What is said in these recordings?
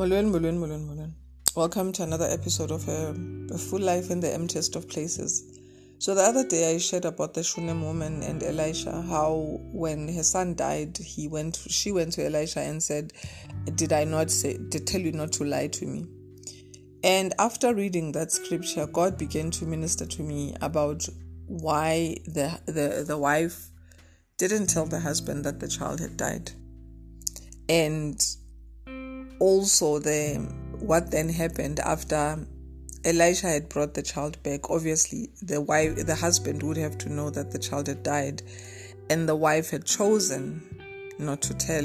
Mulwen, Mulwen, Mulwen, Mulwen. Welcome to another episode of a, a, Full Life in the Emptiest of Places. So, the other day I shared about the Shunem woman and Elisha, how when her son died, he went, she went to Elisha and said, Did I not say, did tell you not to lie to me? And after reading that scripture, God began to minister to me about why the, the, the wife didn't tell the husband that the child had died. And also the what then happened after Elisha had brought the child back. Obviously, the wife, the husband would have to know that the child had died, and the wife had chosen not to tell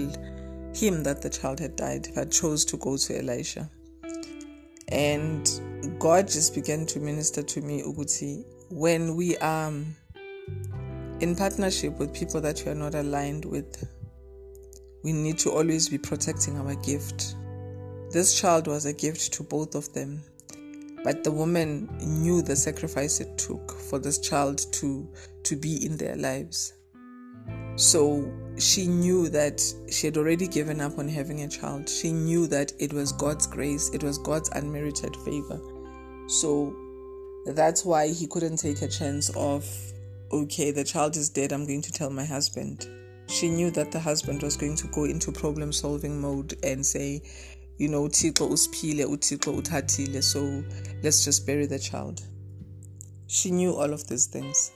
him that the child had died, but chose to go to Elisha. And God just began to minister to me, Uguti, when we are um, in partnership with people that we are not aligned with, we need to always be protecting our gift this child was a gift to both of them, but the woman knew the sacrifice it took for this child to, to be in their lives. So she knew that she had already given up on having a child. She knew that it was God's grace, it was God's unmerited favor. So that's why he couldn't take a chance of, okay, the child is dead, I'm going to tell my husband. She knew that the husband was going to go into problem solving mode and say, you know uthixo usiphile uthixo uthathile. So let's just bury the child. She knew all of these things.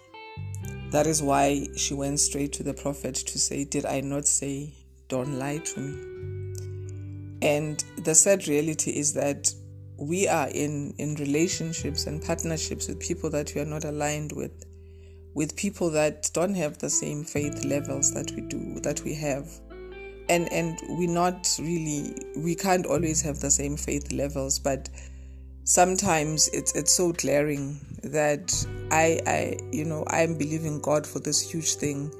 That is why she went straight to the prophet to say did i not say don't lie to me? And the sad reality is that we are in in relationships and partnerships with people that we are not aligned with with people that don't have the same faith levels that we do that we have and and we're not really we can't always have the same faith levels but sometimes it's it's so glaring that i i you know i'm believing god for this huge thing.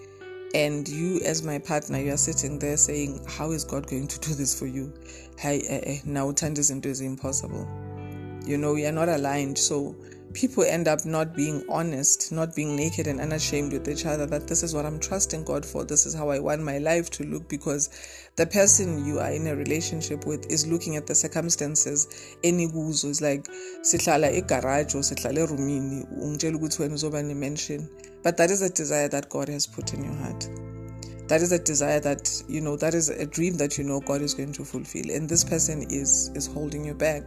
And you as my partner you are sitting there saying how is god going to do this for you? Hey eh, eh, now turn this into is impossible. You know we are not aligned. So people end up not being honest, not being naked and unashamed with each other that this is what I'm trusting God for, this is how I want my life to look because the person you are in a relationship with is looking at the circumstances any enikuzo is like sihlala egarage or sihlala erumini ungitshela ukuthi wena uzoba ne-mention but that is a desire that God has put in your heart. That is a desire that you know that is a dream that you know God is going to fulfill and this person is is holding you back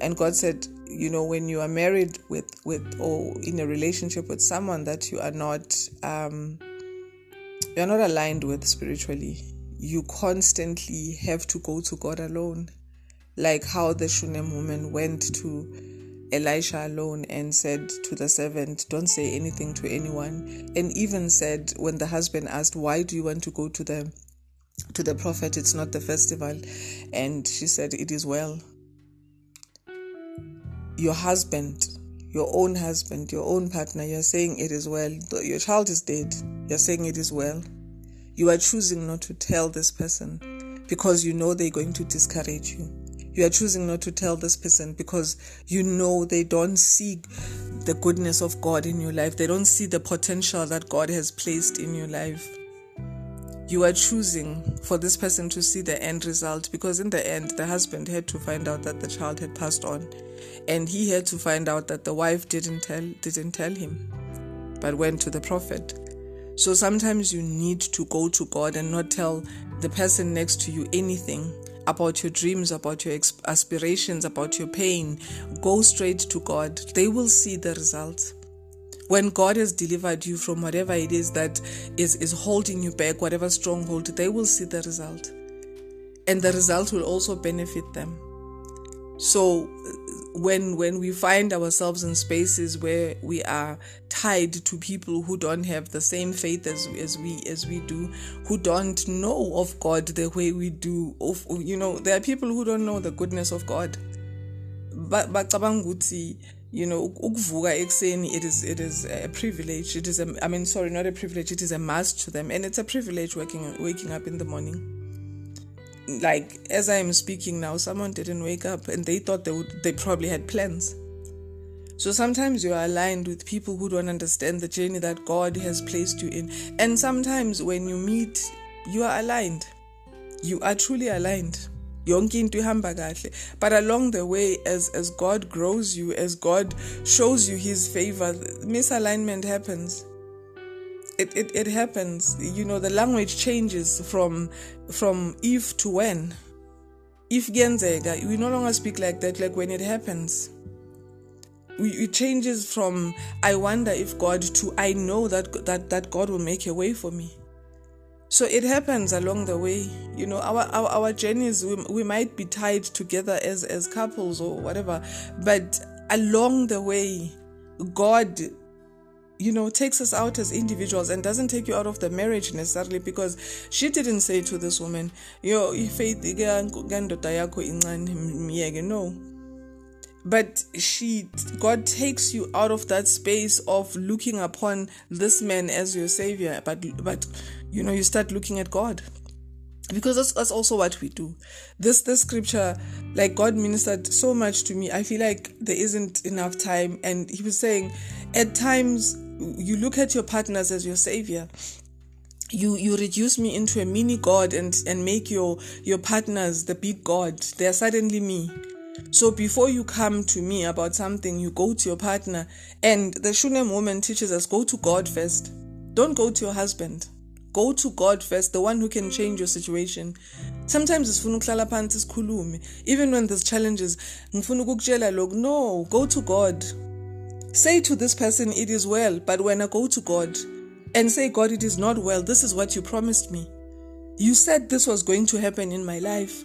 and God said you know when you are married with with or in a relationship with someone that you are not um you're not aligned with spiritually you constantly have to go to god alone. Like how the shunem woman went to elisha alone and said to the servant don't say anything to anyone. And even said when the husband asked why do you want to go to the to the prophet? It's not the festival. And she said it is well your husband, your own husband, your own partner, you're saying it is well. Your child is dead. You're saying it is well. You are choosing not to tell this person because you know they're going to discourage you. You are choosing not to tell this person because you know they don't see the goodness of God in your life. They don't see the potential that God has placed in your life you are choosing for this person to see the end result because in the end the husband had to find out that the child had passed on and he had to find out that the wife didn't tell didn't tell him but went to the prophet so sometimes you need to go to God and not tell the person next to you anything about your dreams, about your aspirations, about your pain. Go straight to God. They will see the results when God has delivered you from whatever it is that is, is holding you back, whatever stronghold, they will see the result. And the result will also benefit them. So when when we find ourselves in spaces where we are tied to people who don't have the same faith as, as we as we do, who don't know of God the way we do, of you know, there are people who don't know the goodness of God. But but you know ukuvuka ekuseni it is it is a privilege. It is a i mean sorry not a privilege it is a must to them. And it's a privilege waking waking up in the morning. Like as i am speaking now someone didn't wake up and they thought they would they probably had plans. So sometimes you are aligned with people who don't understand the journey that god has placed you in. And sometimes when you meet you are aligned. You are truly aligned yonke into ihamba kahle. But along the way as as god grows you as god shows you his favor misalignment happens. It, it, it happens. You know the language changes from from if to when. If kuyenzeka we no longer speak like that like when it happens. We, it changes from i wonder if god to i know that that that god will make a way for me so it happens along the way you know our our, our journeys we, we might be tied together as as couples or whatever but along the way god you know takes us out as individuals and doesn't take you out of the marriage necessarily because she didn't say to this woman yo faith no but she god takes you out of that space of looking upon this man as your savior but but you know you start looking at god. Because that's, that's also what we do. This this scripture like god ministered so much to me. I feel like there isn't enough time. And he was saying at times you look at your partners as your savior. You you reduce me into a mini god and and make your your partners the big god. They are suddenly me so before you come to me about something, you go to your partner. And the Shunem woman teaches us go to God first. Don't go to your husband. Go to God first, the one who can change your situation. Sometimes it's ukuhlala phansi sikhulume. Even when there's challenges, ngfunugujela log. no, go to God. Say to this person, it is well, but when I go to God and say, God, it is not well, this is what you promised me. You said this was going to happen in my life.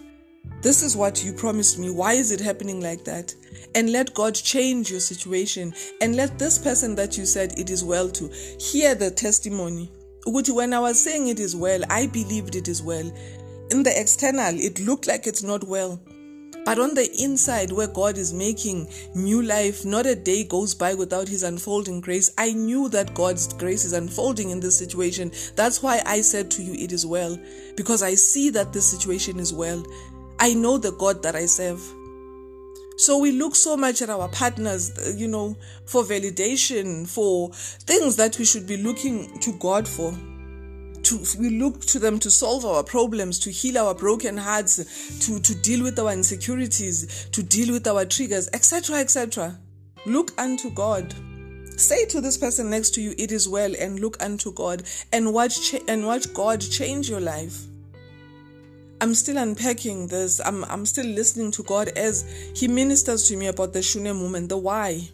This is what you promised me. Why is it happening like that? And let God change your situation. And let this person that you said it is well to hear the testimony. When I was saying it is well, I believed it is well. In the external, it looked like it's not well. But on the inside, where God is making new life, not a day goes by without His unfolding grace. I knew that God's grace is unfolding in this situation. That's why I said to you, It is well, because I see that this situation is well. I know the God that I serve. So we look so much at our partners, you know, for validation, for things that we should be looking to God for. To, we look to them to solve our problems, to heal our broken hearts, to, to deal with our insecurities, to deal with our triggers, etc., etc. Look unto God. Say to this person next to you, "It is well," and look unto God, and watch and watch God change your life. I'm still unpacking this. I'm, I'm still listening to God as He ministers to me about the Shunem woman, the why.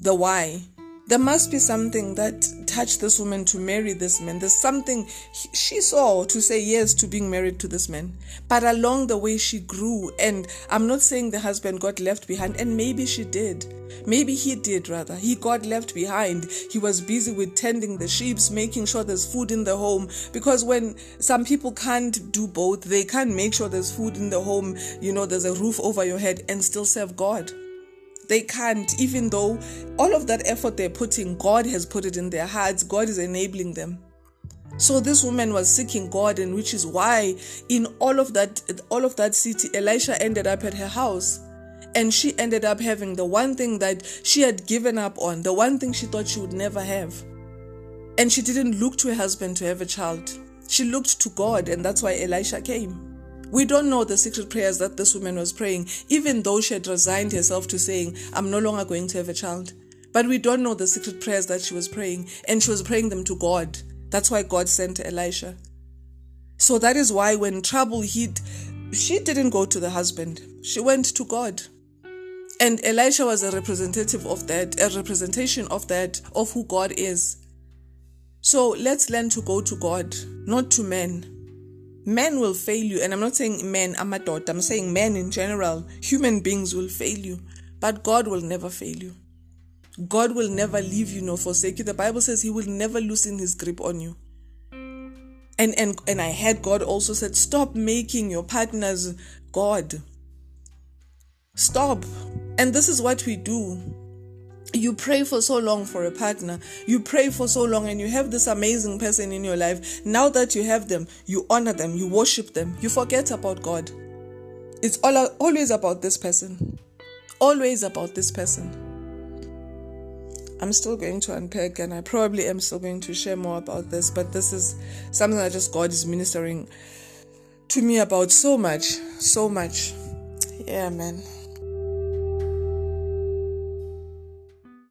The why. There must be something that touched this woman to marry this man. There's something she saw to say yes to being married to this man. But along the way, she grew. And I'm not saying the husband got left behind, and maybe she did. Maybe he did, rather. He got left behind. He was busy with tending the sheep, making sure there's food in the home. Because when some people can't do both, they can't make sure there's food in the home, you know, there's a roof over your head, and still serve God. They can't, even though all of that effort they're putting, God has put it in their hearts, God is enabling them. So this woman was seeking God, and which is why in all of that, all of that city, Elisha ended up at her house. And she ended up having the one thing that she had given up on, the one thing she thought she would never have. And she didn't look to her husband to have a child. She looked to God, and that's why Elisha came. We don't know the secret prayers that this woman was praying, even though she had resigned herself to saying, I'm no longer going to have a child. But we don't know the secret prayers that she was praying, and she was praying them to God. That's why God sent Elisha. So that is why when trouble hit, she didn't go to the husband, she went to God. And Elisha was a representative of that, a representation of that, of who God is. So let's learn to go to God, not to men. Men will fail you, and I'm not saying men, I'm a daughter, I'm saying men in general. Human beings will fail you, but God will never fail you. God will never leave you nor forsake you. The Bible says He will never loosen His grip on you. And and and I heard God also said, stop making your partners God. Stop. And this is what we do you pray for so long for a partner. You pray for so long and you have this amazing person in your life. Now that you have them you honor them you worship them you forget about god. It's all, always about this person. Always about this person. I'm still going to unpack and i probably am still going to share more about this but this is something that just god is ministering to me about so much, so much. Yeah, man.